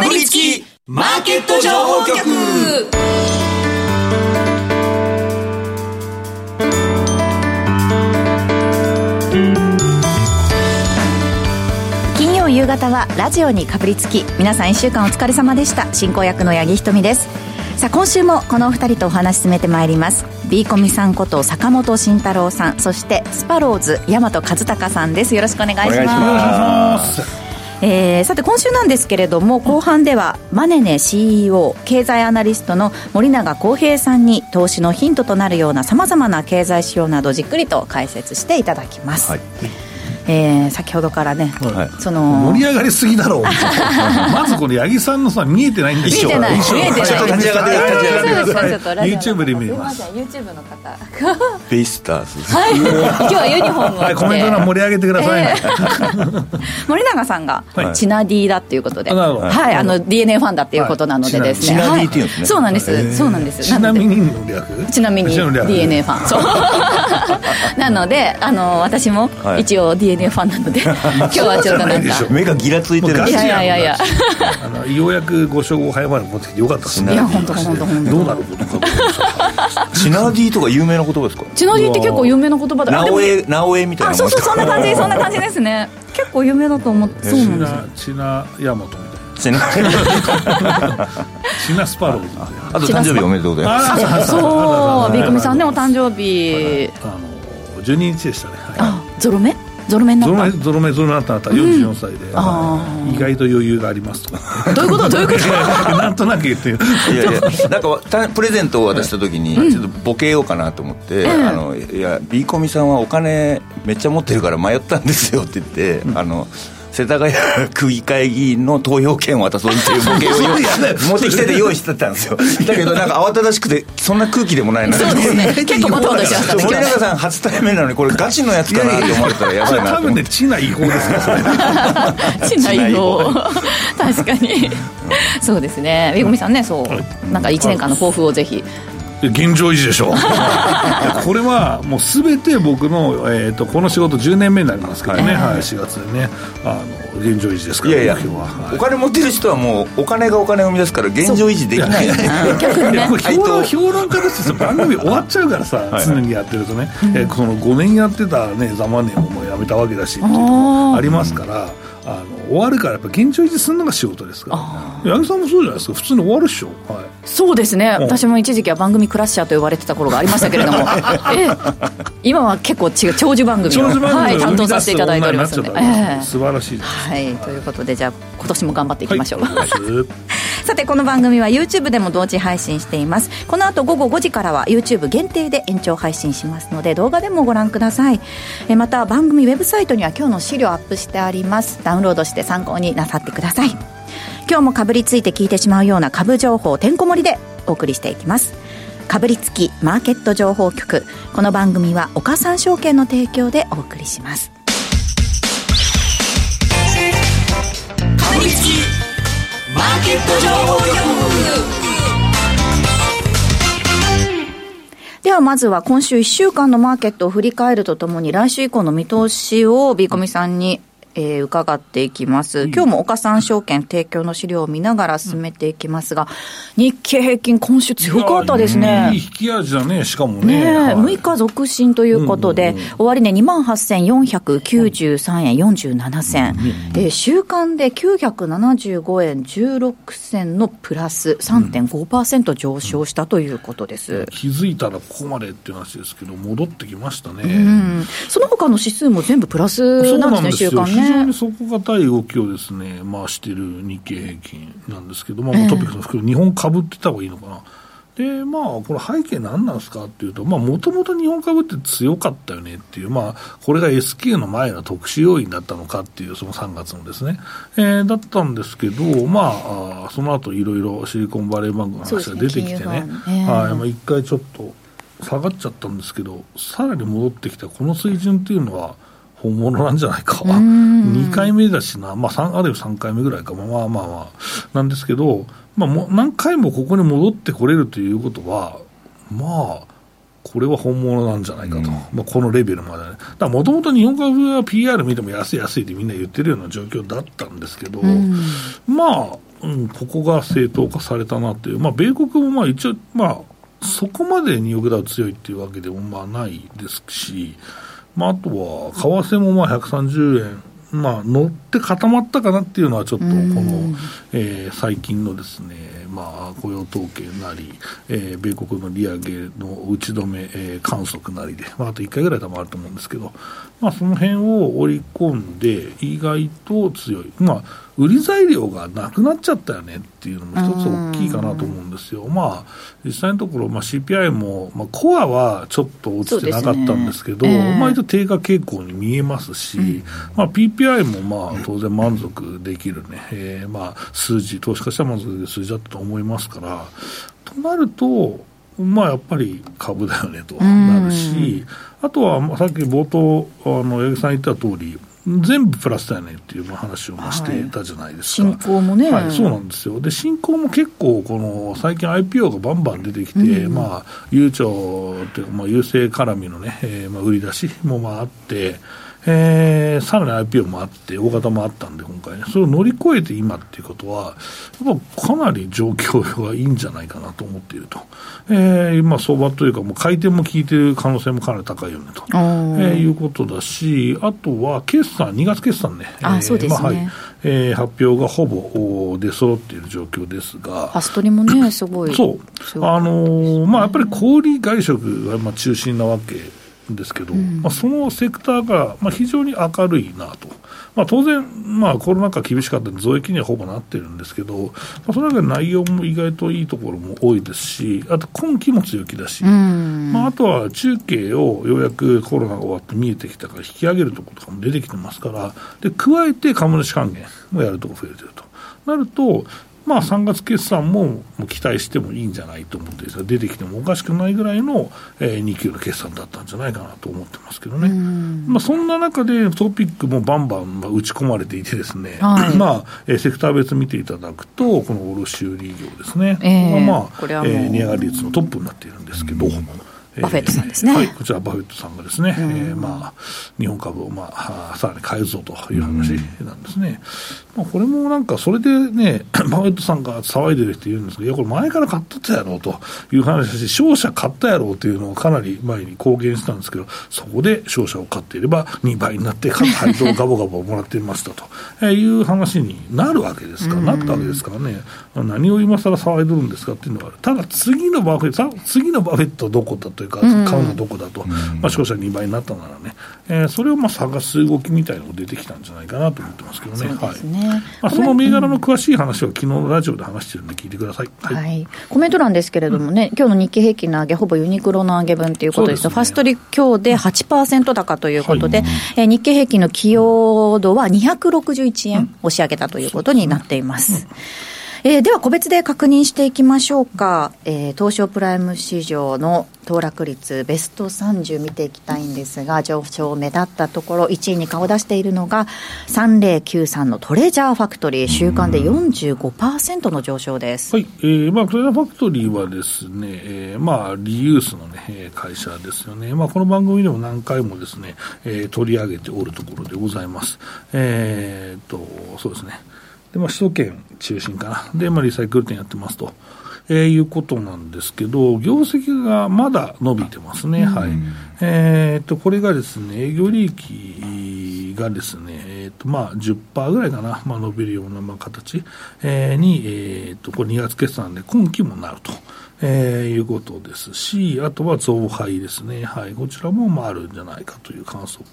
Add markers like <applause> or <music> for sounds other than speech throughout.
かぶりつきマーケット情報局。金曜夕方はラジオにかぶりつき皆さん1週間お疲れ様でした。進行役の八木ひとみです。さあ今週もこのお二人とお話進めてまいります。B コミさんこと坂本慎太郎さんそしてスパローズ大和和孝さんです。よろしくお願いしますえー、さて今週なんですけれども後半ではマネネ CEO 経済アナリストの森永康平さんに投資のヒントとなるようなさまざまな経済指標などじっくりと解説していただきます、はいえー、先ほどからね、はい、その盛り上がりすぎだろう。<laughs> まずこの八木さんのさ見えてないんですよ見えてない。見えてない。ちょっと立ち上がって立ち上がって YouTube で見えます。YouTube の方ベイスターズはい。今日はユニフォームはいコメント欄盛り上げてください、ね、<laughs> 森永さんがチナディだっていうことで、はいあの DNA ファンだっていうことなのでですね、チナディっていうんですね、そうなんです。そうなんです。ちなみにの略？ちなみに DNA ファン。そう。<laughs> なのであの私も一応 DNA DNA ファンなので <laughs> 今日はちょっとなんか。目がギラついてる。いやいやいや。いやあのようやく5勝5敗まで持ってきてよかったですね。いや本当本当本当どうなることか？チナディとか有名な言葉ですか？チナディって結構有名な言葉だ。なおえなおえみたいなそうそうそんな感じそんな感じですね。結構有名だと思ってそうなんですチナヤマトみたいな。チナチナスパロあと誕生日おめでとうございます。そう。ビーコミさんねお誕生日。あの12日でしたねあゾロ目？ゾロ目になった？ゾロ目ゾロ目になった。あなた44歳で、うん、意外と余裕がありますと。か <laughs> どういうこと？どういうこと？なんとなく言っていやいやなんかプレゼントを渡した時にちょっとボケようかなと思って、うん、あのいや B コミさんはお金めっちゃ持ってるから迷ったんですよって言って、うん、あの世田谷区議会議員の投票権を渡そうっていうボケを持ってきてて用意してたんですよ。<laughs> だけどなんか慌ただしくてそんな空気でもないなそうですね。<laughs> 結構バタバタしました森永さん初対面なのにこれガチのやつかなって思われたらやばいな多分ね地な違法ですか地な違法 <laughs> 確かに。そうですね。めぐみさんねそう。なんか1年間の抱負をぜひ現状維持でしょ。<laughs> これはもうすべて僕の、えーと、この仕事10年目になりますけどね、はい、4月でね。あの現状維持ですからいやいや、は。い、お金持ってる人はもうお金がお金を生み出すから現状維持できない。逆に <laughs> ね。評論評論家として <laughs> 番組終わっちゃうからさ、はい、常にやってるとね、えー、その5年やってたねザ・マネーももうやめたわけだしっていうのもありますからあの終わるからやっぱ現状維持するのが仕事ですから。八木さんもそうじゃないですか。普通に終わるっしょ、はい、そうですね。私も一時期は番組クラッシャーと呼ばれてた頃がありましたけれども。<laughs> え今は結構違う長寿番組をはい、担当させていただいておりますので、えー、素晴らしいです、はい、ということでじゃあ今年も頑張っていきましょう、はい、<laughs> さてこの番組は YouTube でも同時配信しています。この後午後5時からは YouTube 限定で延長配信しますので動画でもご覧ください。えまた番組ウェブサイトには今日の資料アップしてありますダウンロードして参考になさってください。今日もかぶりついて聞いてしまうような株情報てんこ盛りでお送りしていきます。かぶりつきマーケット情報局。この番組は岡三証券の提供でお送りします。かぶりつきマーケット情報局。ではまずは今週1週間のマーケットを振り返るとともに来週以降の見通しをビーコミさんにえー、伺っていきます。今日も岡三証券提供の資料を見ながら進めていきますが、日経平均今週強かったですね。いい引き味だね、しかもね。ね、はい、6日続伸ということで、うんうんうん、終値、ね、2万8493円47銭、うんうん、えー、週間で975円16銭のプラス3.5%上昇したということです、うん、気づいたらここまでっていう話ですけど、戻ってきましたね。うん、その他の指数も全部プラスなんですね、週間ね。非常に底堅い動きをですね、まあ、している日経平均なんですけど、まあ、トピックスの含め、日本株って言った方がいいのかな。で、まあ、これ背景何なんですかっていうと、まあ、もともと日本株って強かったよねっていう、まあ、これが S q の前の特殊要因だったのかっていう、その3月のですね、えー、だったんですけど、まあ、あその後いろいろシリコンバレーバンクの話が出てきてね、ね。はい、まあ、一回ちょっと下がっちゃったんですけど、さらに戻ってきたこの水準っていうのは、本物なんじゃないか、2回目だしな、まあ、あるいは3回目ぐらいか、まあまあまあ、なんですけど、まあ、も何回もここに戻ってこれるということは、まあ、これは本物なんじゃないかと、うん、まあ、このレベルまでね、もともと日本株は PR 見ても安い安いってみんな言ってるような状況だったんですけど、うん、まあ、うん、ここが正当化されたなっていう、まあ、米国もまあ一応、まあ、そこまでニューヨークダウ強いっていうわけでもまあないですし、まあ、あとは為替もまあ130円。まあ、乗って固まったかなっていうのは、ちょっとこの、えー、最近のですね、まあ、雇用統計なり、えー、米国の利上げの打ち止め、えー、観測なりで、まあ、あと1回ぐらい多分あると思うんですけど、まあ、その辺を織り込んで、意外と強い。まあ売り材料がなくなっちゃったよねっていうのも一つ大きいかなと思うんですよ。まあ、実際のところ、まあ、CPI も、まあ、コアはちょっと落ちてなかったんですけど、ね。えー、まあ、一応低下傾向に見えますし、うん、まあ、PPI もまあ当然満足できるね、えー、まあ数字、投資家した満足できる数字だったと思いますから、となると、まあ、やっぱり株だよねとなるし、あとはさっき冒頭、あの八木さん言った通り、全部プラスだよねっていう話をしてたじゃないですか、はい、進行もね、はい、そうなんですよ、で進行も結構、この最近 IPO がバンバン出てきて、うん、まあ、悠長っていうか、まあ、優勢絡みのね、えーまあ、売り出しもまああって、えー、さらに IPO もあって、大型もあったんで、今回ね、それを乗り越えて今っていうことは、やっぱかなり状況がいいんじゃないかなと思っていると、えー、今、相場というか、もう回転も効いてる可能性もかなり高いよねと、えー、いうことだし、あとは決算、2月決算ね、あ、えー、そうですね、まあはい。えー、発表がほぼ出揃っている状況ですが、ファストリもね、すごい、そう、あのー、まあ、やっぱり小売外食がまあ中心なわけですけど、うん、まあ、そのセクターがまあ非常に明るいなと、まあ、当然、まあ、コロナ禍厳しかったんで、増益にはほぼなってるんですけど、まあ、その中で内容も意外といいところも多いですし、あと今期も強気だし、うん、まあ、あとは中継をようやくコロナが終わって見えてきたから、引き上げるところとかも出てきてますから、で加えて株主還元もやるところ増えてると。なると、まあ、3月決算も期待してもいいんじゃないと思って出てきてもおかしくないぐらいの、えー、2月期の決算だったんじゃないかなと思ってますけどね、まあ、そんな中でトピックもバンバン打ち込まれていてですね、はい、まあえー、セクター別見ていただくとこの卸売業ですね、えー、まあ、まあえー、値上がり率のトップになっているんですけど、バフェットさんですね。はい、こちらバフェットさんがですね、うん、えー、まあ、日本株を、まあ、さらに買えるぞという話なんですね。うん、まあ、これもなんか、それでね、<clears throat> バフェットさんが騒いでる人いるんですけど、いや、これ前から買っとったやろうという話だし、商社買ったやろうというのをかなり前に公言したんですけど、そこで商社を買っていれば2倍になって、配当をガボガボもらっていましたと、えいう話になるわけですから、なったわけですからね、何を今更騒いでるんですかっていうのはある。ただ、次のバフェット、次のバフェットどこだというか、買うのどこだと、うん、まあ、勝者2倍になったならね、えー、それをまあ探す動きみたいなのが出てきたんじゃないかなと思ってますけどね、ね。はいまあ、その銘柄の詳しい話は、昨日のラジオで話してるんで、聞いてください、はい、はい、コメント欄ですけれどもね、うん、今日の日経平均の上げ、ほぼユニクロの上げ分ということです。と、すね、ファストリ今日で8%高ということで、はい、えー、日経平均の寄与度は261円押し上げたということになっています。うんえー、では個別で確認していきましょうか、えー、東証プライム市場の騰落率ベスト30見ていきたいんですが上昇目立ったところ1位に顔を出しているのが3093のトレジャーファクトリー。週間で45%の上昇です、はい。えーまあ、トレジャーファクトリーはですね、えーまあ、リユースの、ね、会社ですよね、まあ、この番組でも何回もですね、えー、取り上げておるところでございます。えー、っとそうですね。で、まあ、首都圏中心かな。で、まあ、リサイクル店やってますと。えー、いうことなんですけど、業績がまだ伸びてますね。はい。えー、っと、これがですね、営業利益がですね、まあ、10%ぐらいかな、まあ、伸びるような、まあ、形、えー、に、えー、っと、これ2月決算で今期もなると。えー、いうことですし、あとは増配ですね。はい。こちらも、まあ、あるんじゃないかという観測。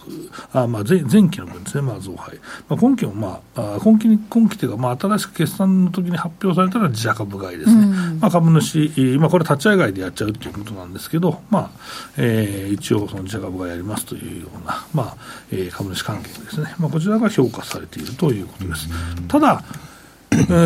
あまあ前、前期の分ですね。まあ、増配。まあ、今期も、まあ、あ今期に、今期というか、まあ、新しく決算の時に発表されたら自社株買いですね。うん、まあ、株主、まあ、これ立ち上がりでやっちゃうということなんですけど、まあ、えー、一応、その自社株買いやりますというような、まあ、えー、株主関係ですね。まあ、こちらが評価されているということです。ただ、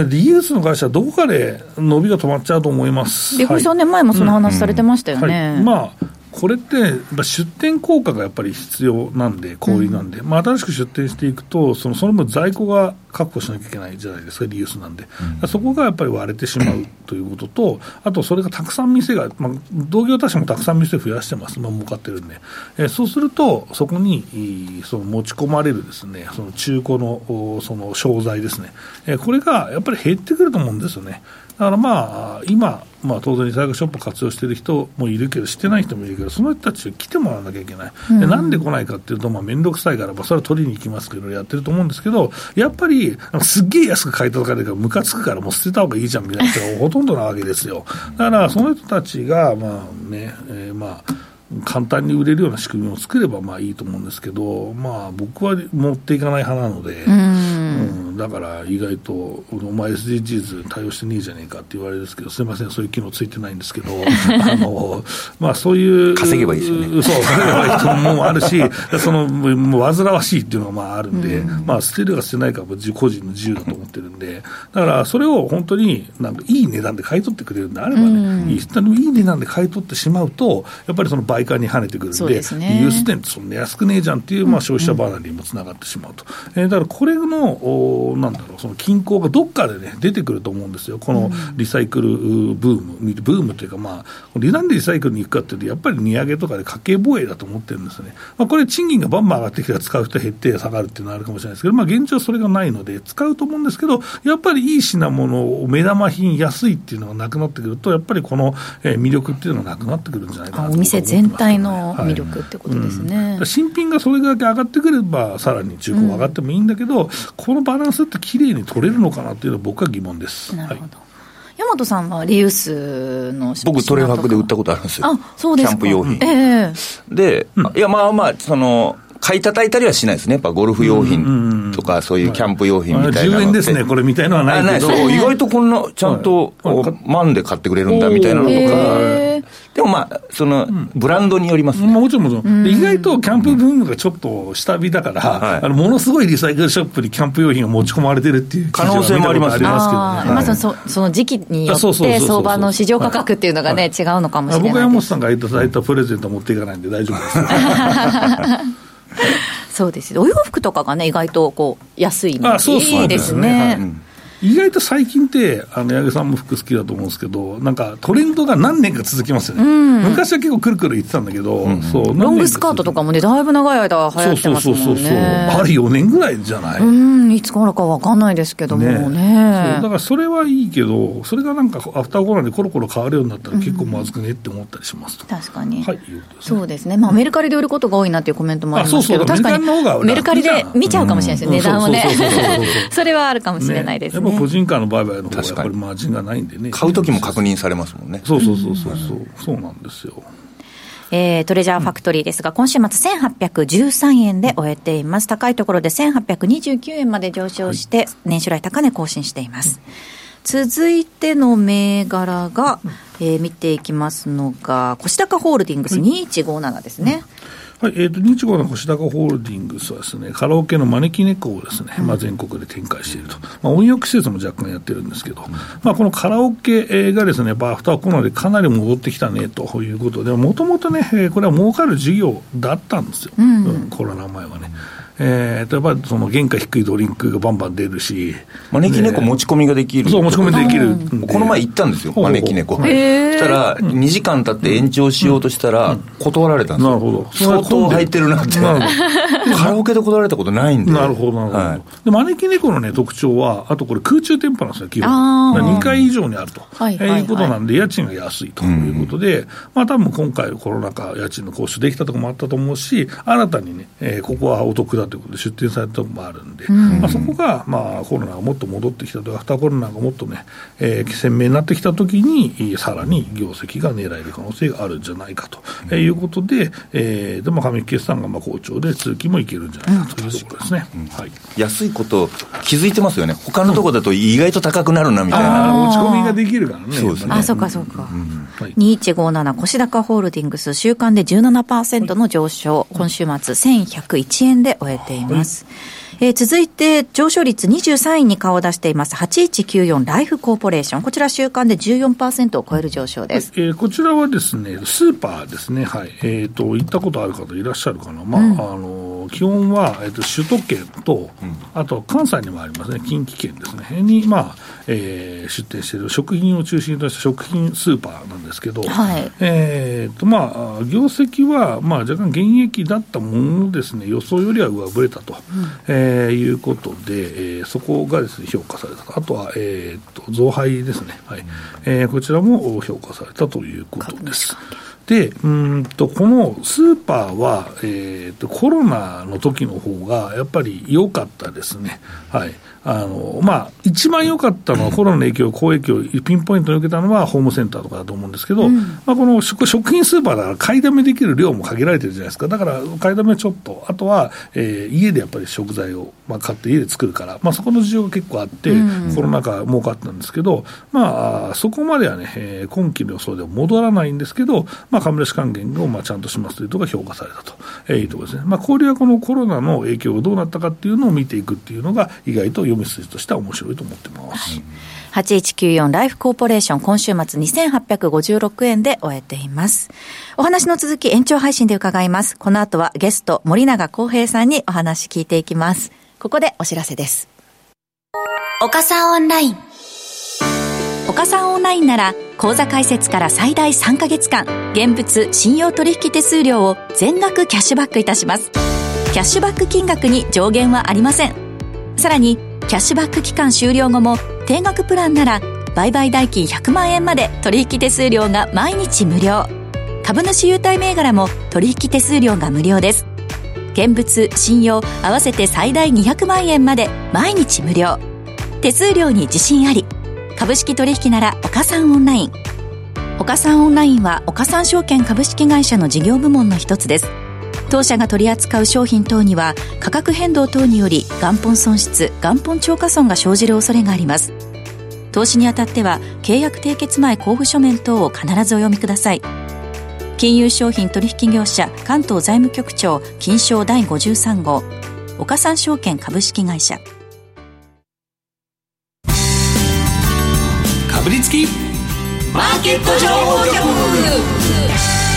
リユースの会社はどこかで伸びが止まっちゃうと思います。で、3年前もその話されてましたよね。はいまあこれって、やっぱ出店効果がやっぱり必要なんで、小売りなんで、まあ、新しく出店していくと、そのその分在庫が確保しなきゃいけないじゃないですか、リユースなんで、そこがやっぱり割れてしまう <clears throat> ということと、あとそれがたくさん店が、まあ、同業他社もたくさん店増やしてます、まあ、儲かってるんで、えーそうすると、そこにその持ち込まれるですね、その中古のおその商材ですね、えーこれがやっぱり減ってくると思うんですよね。だからまあ、今、まあ、当然リサイクルショップを活用している人もいるけど、してない人もいるけど、その人たちに来てもらわなきゃいけない、でなんで来ないかっていうと、まあ、面倒くさいから、まあ、それは取りに行きますけど、やってると思うんですけど、やっぱり、すっげえ安く買い叩かれるから、ムカつくから、もう捨てた方がいいじゃんみたいな人がほとんどなわけですよ。だから、その人たちが、まあね、えーまあ、簡単に売れるような仕組みを作ればまあいいと思うんですけど、まあ、僕は持っていかない派なので、うんだから意外と、お前 SDGs 対応してねえじゃねえかって言われるんですけど、すみません、そういう機能ついてないんですけど、<laughs> あのまあ、そういう。稼げばいいですよね。そう、稼げばいいっていうのもあるし、そのもう煩わしいっていうのがまああるんで、まあ、捨てるか捨てないかは自個人の自由だと思ってるんで、だからそれを本当になんかいい値段で買い取ってくれるんであればね、いいでもいい値段で買い取ってしまうと、やっぱりその売価に跳ねてくるんで、ユース店ってそんな安くねえじゃんっていう、まあ、消費者離れにもつながってしまうと、えーだからこれの、おなんだろう、その均衡がどっかでね、出てくると思うんですよ、このリサイクルブーム、ブームというか、まあ、なんでリサイクルに行くかっていうと、やっぱり値上げとかで家計防衛だと思ってるんですよね、まあ、これ、賃金がバンバン上がってきたら使う人減って下がるっていうのはあるかもしれないですけど、まあ、現状それがないので、使うと思うんですけど、やっぱりいい品物を目玉品、安いっていうのがなくなってくると、やっぱりこのえー魅力っていうのがなくなってくるんじゃないかなとあお店全体のはい。魅力ってことですね。だから新品がそれだけ上がってくれば、さらに中古も上がってもいいんだけど、このバランスって綺麗に取れるのかなっていうのは僕は疑問です。なるほど。はい大和さんはリユースの僕、トレファクで売ったこことあるんですよ。あ、そうですか。キャンプ用品。ええで、いや、まあまあ、その、買い叩いたりはしないですね。やっぱゴルフ用品とか、そういうキャンプ用品みたいなのって。10円ですね、これみたいのはないけど。あそう意外とこんな、ちゃんと、はいお万で買ってくれるんだみたいなのとへかー。でもまあ、その、ブランドによりますね。まあもちろんもちろん、で意外とキャンプブームがちょっと下火だから、はいあのものすごいリサイクルショップにキャンプ用品が持ち込まれてるっていう可能性もありますけどね。まずそその時期によって相場の市場価格っていうのがね、違うのかもしれ僕はないです。山本さんがいただいたプレゼント持っていかないんで大丈夫です。<laughs> そうです。お洋服とかがね、意外とこう、安いのあそうそういいですはいね。意外と最近って、あの、八木さんも服好きだと思うんですけど、なんかトレンドが何年か続きますよね。昔は結構くるくる言ってたんだけど、そう、ロングスカートとかもね、だいぶ長い間流行ってますもんね。そうそうそうそう。あれ4年ぐらいじゃない、うん、いつからかわかんないですけどもね。そうだからそれはいいけど、それがなんかアフターコロナでコロコロ変わるようになったら結構まずくねって思ったりしますと。確かに。はい、いうことですねそうですね、まあ、メルカリで売ることが多いなっていうコメントもありますけど、確かにメルカリで見ちゃうかもしれないですよ、うん値段をねそうそうそうそうそう、<laughs> それはあるかもしれないですね。ぱ個人間の売買の方がやっぱ確かにりマージンがないんでね。買う時も確認されますもんね。そうそうそうそうそう、そうなんですよ。えートレジャーファクトリーですが、今週末1813円で終えています。高いところで1829円まで上昇して、年初来高値更新しています。続いての銘柄が、えー見ていきますのが、コシダカホールディングス2157ですね。はい、えっ、と、日号の星高ホールディングスはですね、カラオケの招き猫をですね、まあ全国で展開していると。まあ温浴施設も若干やってるんですけど、まあこのカラオケえーがですね、やっぱアフターコロナでかなり戻ってきたね、ということで、もともとね、えーこれは儲かる事業だったんですよ。うんコロナ前はね。えーと、やっぱりその原価低いドリンクがバンバン出るし、招き猫持ち込みができる。そう、持ち込みできる。この前行ったんですよ、招き猫。そはいしたら、2時間経って延長しようとしたら、断られたんですよ。なるほど。相当入ってるなって。なるほどカラオケで断られたことないんで。なるほど、なるほど。はいで、招き猫のね、特徴は、あとこれ空中店舗なんですよ、基あ本。ー2階以上にあると。はいうことなんで、家賃が安いということで、まあ多分今回コロナ禍、家賃の交渉できたところもあったと思うし、新たにね、えーここはお得だということで出店されたところもあるんで、まあそこが、まあコロナがもっと戻ってきたと、アフターコロナがもっとね、えー鮮明になってきたときに、えーさらに業績が狙える可能性があるんじゃないかと、えーいうことで、えーでも上決算がまあ好調で、通期もいけるんじゃないかというところですね。はい安いこと気づいてますよね。他のとこだと意外と高くなるなみたいな。あー持ち込みができるからね。そうですねあ、そうかそうか。はい2157コシダカホールディングス週間で17%の上昇、今週末1101円で終えています。えー、続いて、上昇率23位に顔を出しています、8194ライフコーポレーション。こちら週間で14%を超える上昇です。えー、こちらはですね、スーパーですね。はい。えっ、ー、と、行ったことある方いらっしゃるかな。まあ、うん、あの、基本は、えっ、ー、と、首都圏と、うん、あと関西にもありますね、近畿圏ですね。に、まあ、えー、出店している食品を中心とした食品スーパーなんですけど、はい、えっ、と、まあ、業績は、まあ、若干減益だったもののですね、予想よりは上振れたと、うん、えー、いうことで、えー、そこがですね、評価されたと。あとは、えっ、と、増配ですね。はい。えー、こちらも評価されたということです。で、うんと、このスーパーは、えーと、コロナの時の方がやっぱり良かったですね。はい。あの、まあ、一番良かったのは、コロナの影響、好影響をピンポイントに受けたのはホームセンターとかだと思うんですけど、うん、まあ、この食食品スーパーだから買いだめできる量も限られてるじゃないですか。だから、買いだめちょっと、あとは、えー、家でやっぱり食材を、まあ、買って家で作るから、まあ、そこの需要が結構あって、うん、コロナ禍儲かったんですけど、まあ、そこまではね、えー、今期の予想では戻らないんですけど、まあ、株主還元をまあちゃんとしますというところが評価されたと、えー、いうところですね。まあ、これはこのコロナの影響がどうなったかっていうのを見ていくっていうのが、意外と読み筋としては面白いと思ってます。はい8194ライフコーポレーション今週末2856円で終えています。お話の続き延長配信で伺います。この後はゲスト森永康平さんにお話聞いていきます。ここでお知らせです。岡さんオンライン。岡さんオンラインなら口座開設から最大3ヶ月間現物信用取引手数料を全額キャッシュバックいたします。キャッシュバック金額に上限はありません。さらにキャッシュバック期間終了後も定額プランなら売買代金100万円まで取引手数料が毎日無料。株主優待銘柄も取引手数料が無料です。現物信用合わせて最大200万円まで毎日無料。手数料に自信あり。株式取引なら岡三オンライン。岡三オンラインは岡三証券株式会社の事業部門の一つです。当社が取り扱う商品等には価格変動等により元本損失元本超過損が生じる恐れがあります。投資にあたっては契約締結前交付書面等を必ずお読みください。金融商品取引業者関東財務局長金賞第53号岡三証券株式会社。かぶりつきマーケット情報局。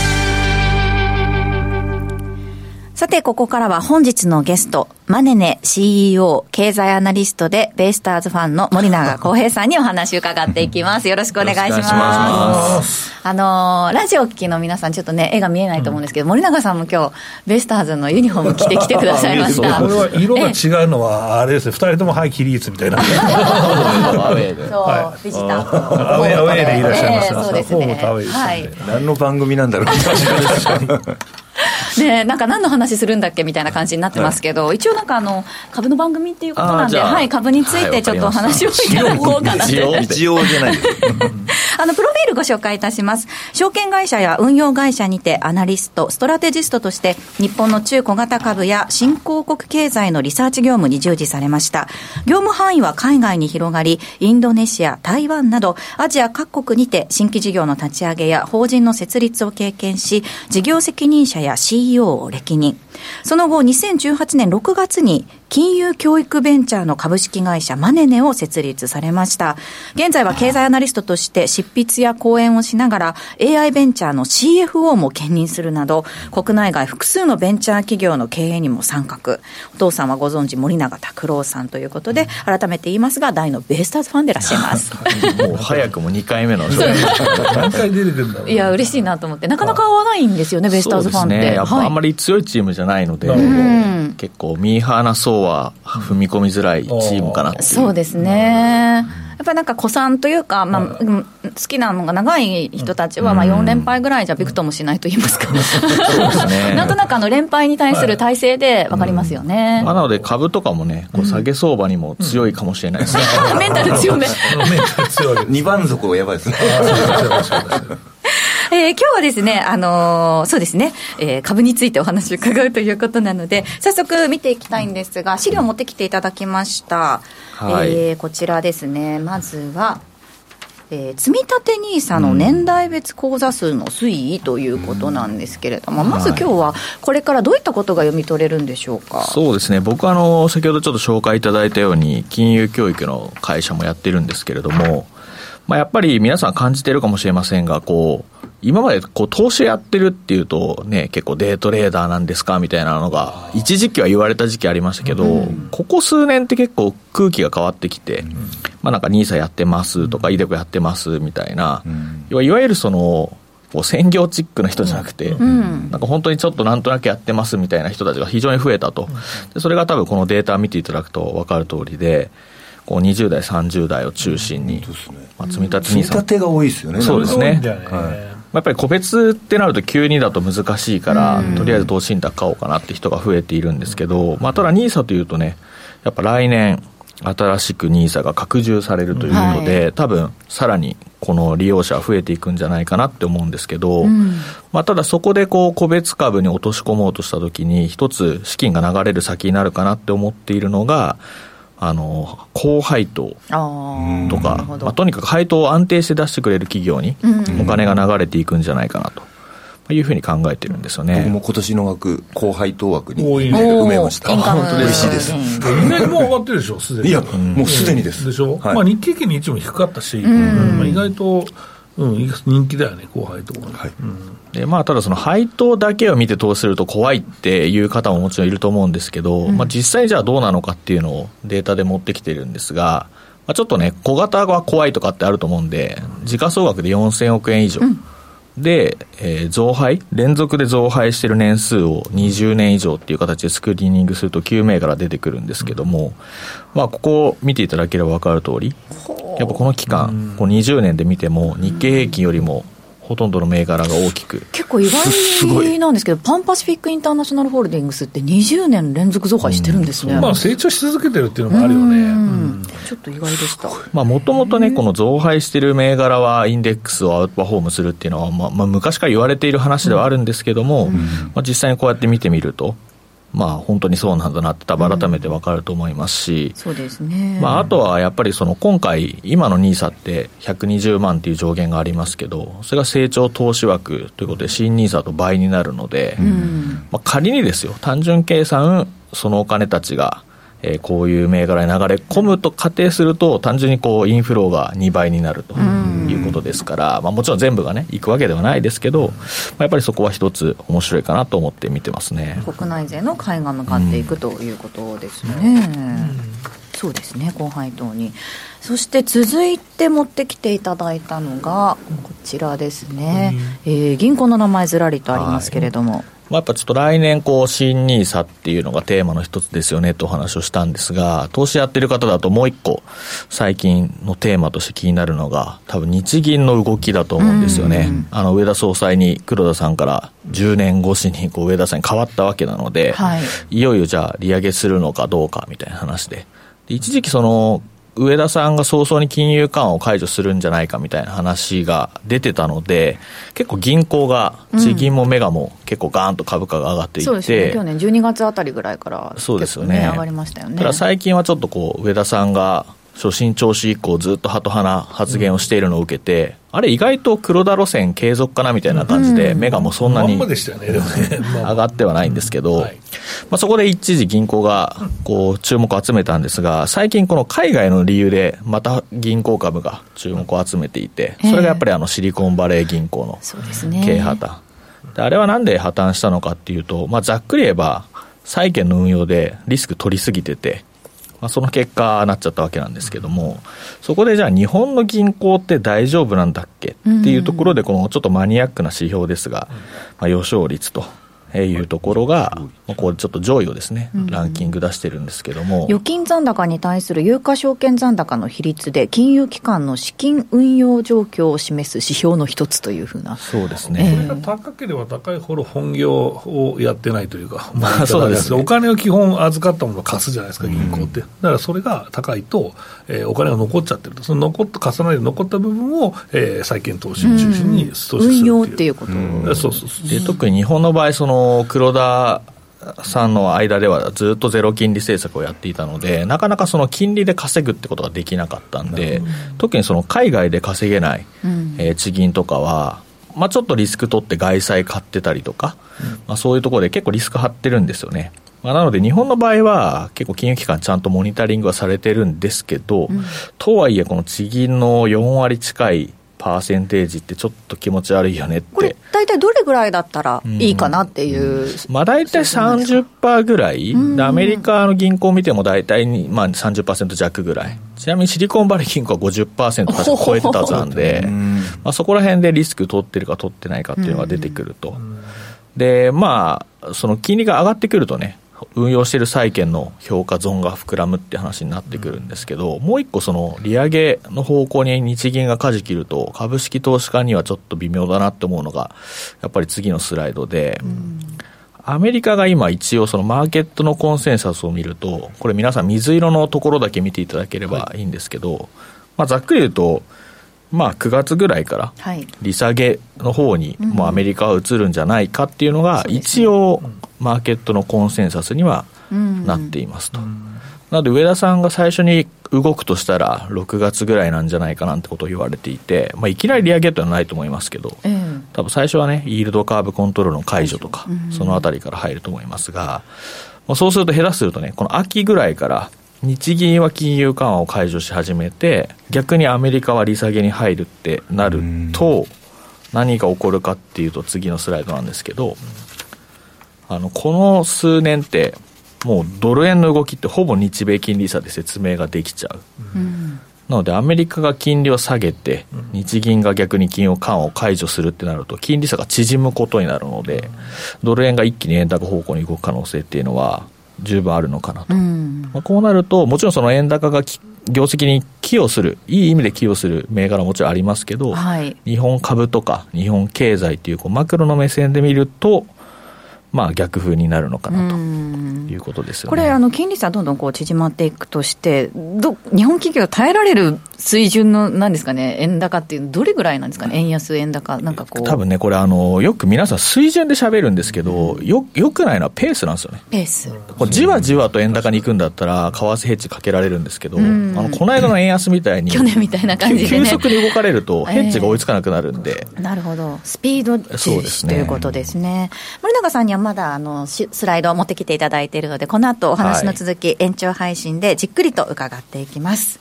さて、ここからは本日のゲスト、マネネ CEO、経済アナリストで、ベイスターズファンの森永康平さんにお話を伺っていきます。よろしくお願いします。あのー、ラジオ機の皆さん、ちょっとね、絵が見えないと思うんですけど、うん、森永さんも今日、ベイスターズのユニフォーム着てきてくださいました。<laughs> これは色が違うのは、あれですね、二人とも、はい、キリーツみたいな。そう、ビジター。アウェー、アウェーでいらっしゃいます。そうですね。はい。何の番組なんだろう。<laughs> <laughs> ねなんか何の話するんだっけみたいな感じになってますけど、はい、一応なんかあの、株の番組っていうことなんで、はい、株についてちょっとお話をいただこうかなと。一応じゃない。<laughs> あの、プロフィールご紹介いたします。証券会社や運用会社にてアナリスト、ストラテジストとして、日本の中小型株や新興国経済のリサーチ業務に従事されました。業務範囲は海外に広がり、インドネシア、台湾など、アジア各国にて新規事業の立ち上げや法人の設立を経験し、事業責任者や CEO を歴任。その後、2018年6月に金融教育ベンチャーの株式会社マネネを設立されました。現在は経済アナリストとして執筆や講演をしながら AI ベンチャーの CFO も兼任するなど、国内外複数のベンチャー企業の経営にも参画。お父さんはご存知森永拓郎さんということで、改めて言いますが、大のベイスターズファンでいらっしゃいます。もう早くも2回目の。何回出てくるんだろう。いや、嬉しいなと思って、なかなか合わないんですよね、ベイスターズファンって。ね、やっぱあんまり強いチームじゃないので、結構ミーハーな層は踏み込みづらいチームかなっていう。そうですね。やっぱりなんか古参というか、まあ、好きなのが長い人たちは、まあ、4連敗ぐらいじゃびくともしないと言いますか、<laughs> なんとなくあの連敗に対する体制で分かりますよね、まあ、なので株とかもね、こう下げ相場にも強いかもしれないですね。<laughs> メンタル強め。2番底やばいですね。<laughs> えー、今日はですね、あのー、そうですね、えー、株についてお話を伺うということなので、早速見ていきたいんですが、資料を持ってきていただきました。はい、えー、こちらですね、まずは、えー、積立 NISA の年代別口座数の推移ということなんですけれども、うん、まず今日はこれからどういったことが読み取れるんでしょうか、そうですね。僕あの先ほどちょっと紹介いただいたように金融教育の会社もやってるんですけれども、まあ、やっぱり皆さん感じてるかもしれませんがこう今までこう投資やってるっていうとね、結構デートレーダーなんですかみたいなのが、一時期は言われた時期ありましたけど、ここ数年って結構空気が変わってきて、まあなんか NISA やってますとか、イデコやってますみたいな、いわゆるその、こう専業チックな人じゃなくて、なんか本当にちょっとなんとなくやってますみたいな人たちが非常に増えたと。でそれが多分このデータ見ていただくと分かる通りで、こう20代、30代を中心に、まあ、積み立て。積み立てが多いですよね。そうですね。はい。やっぱり個別ってなると急にだと難しいから、とりあえず投資信託買おうかなって人が増えているんですけど、まあ、ただ NISA というとね、やっぱ来年、新しく NISA が拡充されるということで、はい、多分さらにこの利用者は増えていくんじゃないかなって思うんですけど、うん、まあ、ただそこでこう個別株に落とし込もうとしたときに、一つ資金が流れる先になるかなって思っているのが、あの高配当とか、まあ、とにかく配当を安定して出してくれる企業にお金が流れていくんじゃないかなと。いうふうに考えてるんですよね。僕も今年の枠、高配当枠に埋めました。本当嬉しいです。年も上がってるでしょ、すでに。いや、もうすでにです。でしょ、はい、まあ日経平均に一も低かったし、まあ、意外と、うん、人気だよね、高配当は、はい。うん。でまあ、ただその配当だけを見て投資すると怖いっていう方ももちろんいると思うんですけど、うん、まあ、実際じゃあどうなのかっていうのをデータで持ってきてるんですが、まあ、ちょっとね、小型は怖いとかってあると思うんで、時価総額で4000億円以上。うん。で、えー、増配、連続で増配してる年数を20年以上っていう形でスクリーニングすると9銘柄出てくるんですけども、まあ、ここを見ていただければ分かる通り、やっぱこの期間、こう20年で見ても、日経平均よりもほとんどの銘柄が大きく結構意外なんですけど、パンパシフィックインターナショナルホールディングスって20年連続増配してるんですね、うん、まあ、成長し続けてるっていうのもあるよね、うん。ちょっと意外でした。もともとね、この増配してる銘柄はインデックスをアウトパフォームするっていうのは、まあ、まあ、昔から言われている話ではあるんですけども、まあ、実際にこうやって見てみると、まあ、本当にそうなんだなって多分改めて分かると思いますし、うん、そうですね、まあ、あとはやっぱりその今回今の NISA って120万っていう上限がありますけどそれが成長投資枠ということで新 NISA と倍になるので、うん、まあ、仮にですよ単純計算そのお金たちがえー、こういう銘柄に流れ込むと仮定すると、単純にこうインフローが2倍になるということですから、まあ、もちろん全部がね、いくわけではないですけど、まあ、やっぱりそこは一つ面白いかなと思って見てますね国内税の買いが向かっていくということですね。そうですね、高配当に。そして続いて持ってきていただいたのが、こちらですね、えー、銀行の名前ずらりとありますけれども。はいまあ、やっぱちょっと来年こう新 NISA っていうのがテーマの一つですよねとお話をしたんですが投資やってる方だともう一個最近のテーマとして気になるのが多分日銀の動きだと思うんですよね、あの上田総裁に黒田さんから10年越しにこう上田さんに変わったわけなので、はい、いよいよじゃあ利上げするのかどうかみたいな話で。で一時期その上田さんが早々に金融緩和を解除するんじゃないかみたいな話が出てたので、結構銀行が、地銀もメガも結構ガーンと株価が上がっていて、うん、そうですね、去年12月あたりぐらいから、そうですよね、上がりましたよね。最近はちょっとこう、上田さんが初心調子以降ずっとハト派な発言をしているのを受けて、あれ意外と黒田路線継続かなみたいな感じで、メガもそんなに <laughs> 上がってはないんですけど、まあ、そこで一時銀行がこう注目を集めたんですが、最近この海外の理由でまた銀行株が注目を集めていて、それがやっぱりあのシリコンバレー銀行の経営破綻。であれはなんで破綻したのかっていうと、まあ、ざっくり言えば、債券の運用でリスク取りすぎてて、まあ、その結果なっちゃったわけなんですけども、そこでじゃあ日本の銀行って大丈夫なんだっけっていうところで、このちょっとマニアックな指標ですが、まあ、予勝率というところが、こうちょっと上位をですね、ランキング出してるんですけども、預金残高に対する有価証券残高の比率で、金融機関の資金運用状況を示す指標の一つというふうな、そうですね、えー、高ければ高いほど本業をやってないというか、まあ、<laughs> そうですお金を基本預かったものを貸すじゃないですか、銀行って。だからそれが高いと、えー、お金が残っちゃってると、その残っ貸さないで残った部分を、えー、債券投資を中心に投資する運用っていうこと、うん、そうそうそう。で特に日本の場合その黒田さんの間ではずっとゼロ金利政策をやっていたので、なかなかその金利で稼ぐってことができなかったんで、特にその海外で稼げない、うん、えー、地銀とかは、まあ、ちょっとリスク取って外債買ってたりとか、うん、まあ、そういうところで結構リスク張ってるんですよね。まあ、なので日本の場合は結構金融機関ちゃんとモニタリングはされてるんですけど、うん、とはいえこの地銀の4割近いパーセンテージってちょっと気持ち悪いよねって。これ大体どれぐらいだったらいいかなっていう、うん、まあ大体30%ぐらい、うん、アメリカの銀行を見ても大体に、まあ、30%弱ぐらい。ちなみにシリコンバレー銀行は50%確か超えてたはずなんで、<laughs> まあ、そこら辺でリスク取ってるか取ってないかっていうのが出てくると、でまあその金利が上がってくるとね運用している債券の評価損が膨らむって話になってくるんですけど、もう一個その利上げの方向に日銀が舵切ると、株式投資家にはちょっと微妙だなって思うのが、やっぱり次のスライドで、アメリカが今一応そのマーケットのコンセンサスを見ると、これ皆さん水色のところだけ見ていただければい。いんですけど、まあざっくり言うと、まあ、9月ぐらいから利下げの方にもうアメリカは移るんじゃないかっていうのが一応マーケットのコンセンサスにはなっていますと。なので上田さんが最初に動くとしたら6月ぐらいなんじゃないかなんてことを言われていて、まあ、いきなり利上げというのはないと思いますけど、多分最初はねイールドカーブコントロールの解除とか、そのあたりから入ると思いますが、まあ、そうすると下手するとねこの秋ぐらいから日銀は金融緩和を解除し始めて逆にアメリカは利下げに入るってなると何が起こるかっていうと次のスライドなんですけどあのこの数年ってもうドル円の動きってほぼ日米金利差で説明ができちゃう、うん、なのでアメリカが金利を下げて日銀が逆に金融緩和を解除するってなると金利差が縮むことになるのでドル円が一気に円高方向に動く可能性っていうのは十分あるのかなと、うん、まあ、こうなると、もちろんその円高が業績に寄与する、いい意味で寄与する銘柄ももちろんありますけど、はい、日本株とか日本経済っていうこうマクロの目線で見ると、まあ、逆風になるのかなということですよね、これあの、金利差どんどんこう縮まっていくとしてど、日本企業耐えられる水準のなんですかね、円高っていう、どれぐらいなんですかね、円安、円高、なんかこう。多分ね、これあの、よく皆さん、水準で喋るんですけど、よよくないのはペースなんですよね。ペース。こじわじわと円高に行くんだったら、為替ヘッジかけられるんですけど、あのこの間の円安みたいに、<laughs> 去年みたいな感じで、ね、急速に動かれると、ヘッジが追いつかなくなるんで、えー、なるほど、スピード重視、ね、ということですね。森永さんにはまだあのスライドを持ってきていただいているので、この後お話の続き、はい、延長配信でじっくりと伺っていきます。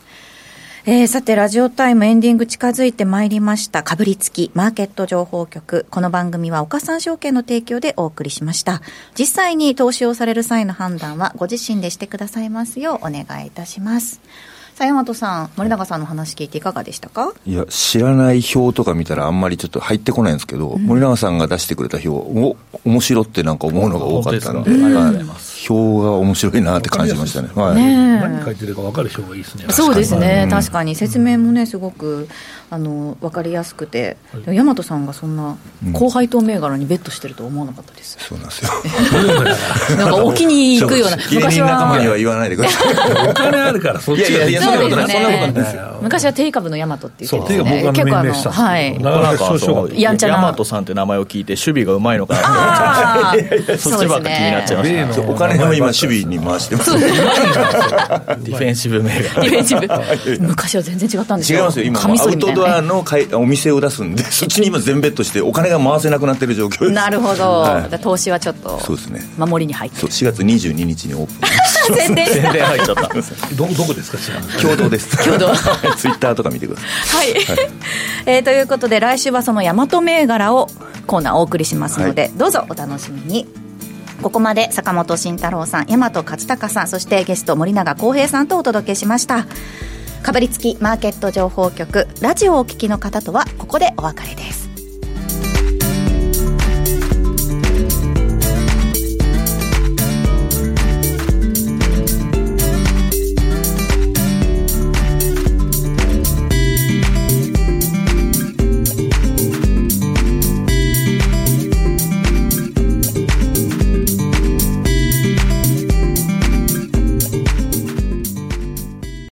えー、さて、ラジオタイムエンディング近づいてまいりました。かぶりつきマーケット情報局。この番組は岡三証券の提供でお送りしました。実際に投資をされる際の判断はご自身でしてくださいますようお願いいたします。さあ、大和さん、森永さんの話聞いていかがでしたか？いや、知らない表とか見たらあんまりちょっと入ってこないんですけど、うん、森永さんが出してくれた表、お、面白ってなんか思うのが多かったんで、うござい。ます。表が面白いなって感じましたね。はい、ね何書いてるか分かる表がいいですね。そうですね、確かに。説明もね、すごくあの分かりやすくて、大和さんがそんな高配当銘柄にベットしてると思わなかったです。そうなんですよ。なんか置きに行くような、昔は。仲間には言わないでください。お金あるから、そっちが。いやいや、そんなことない、そんなことないですよ。昔は定株の大和って言ってですね、結構あの、はい。なかなかやんちゃな。大和さんって名前を聞いて、守備がうまいのかなってそっちばっか気になっちゃいました。お金を今、守備に回してます。ディフェンシブ銘柄。ディフェンシブ。昔は全然違ったんですよ。違いますよ、今、アウトドアのお店を出すんで、そっちに今全ベットして、お金が回せなくなってる状況です。なるほど。投資はちょっと、そうですね。守りに入って。そう、4月22日にオープン。宣伝宣伝入っちゃった。<laughs> ど、どこですか、共同です。共同。<laughs> ツイッターとか見てください。はい。えー、ということで、来週はその大和銘柄をコーナーお送りしますので、どうぞお楽しみに。ここまで坂本慎太郎さん大和勝孝さんそしてゲスト森永康平さんとお届けしましたかぶりつきマーケット情報局ラジオをお聞きの方とはここでお別れです。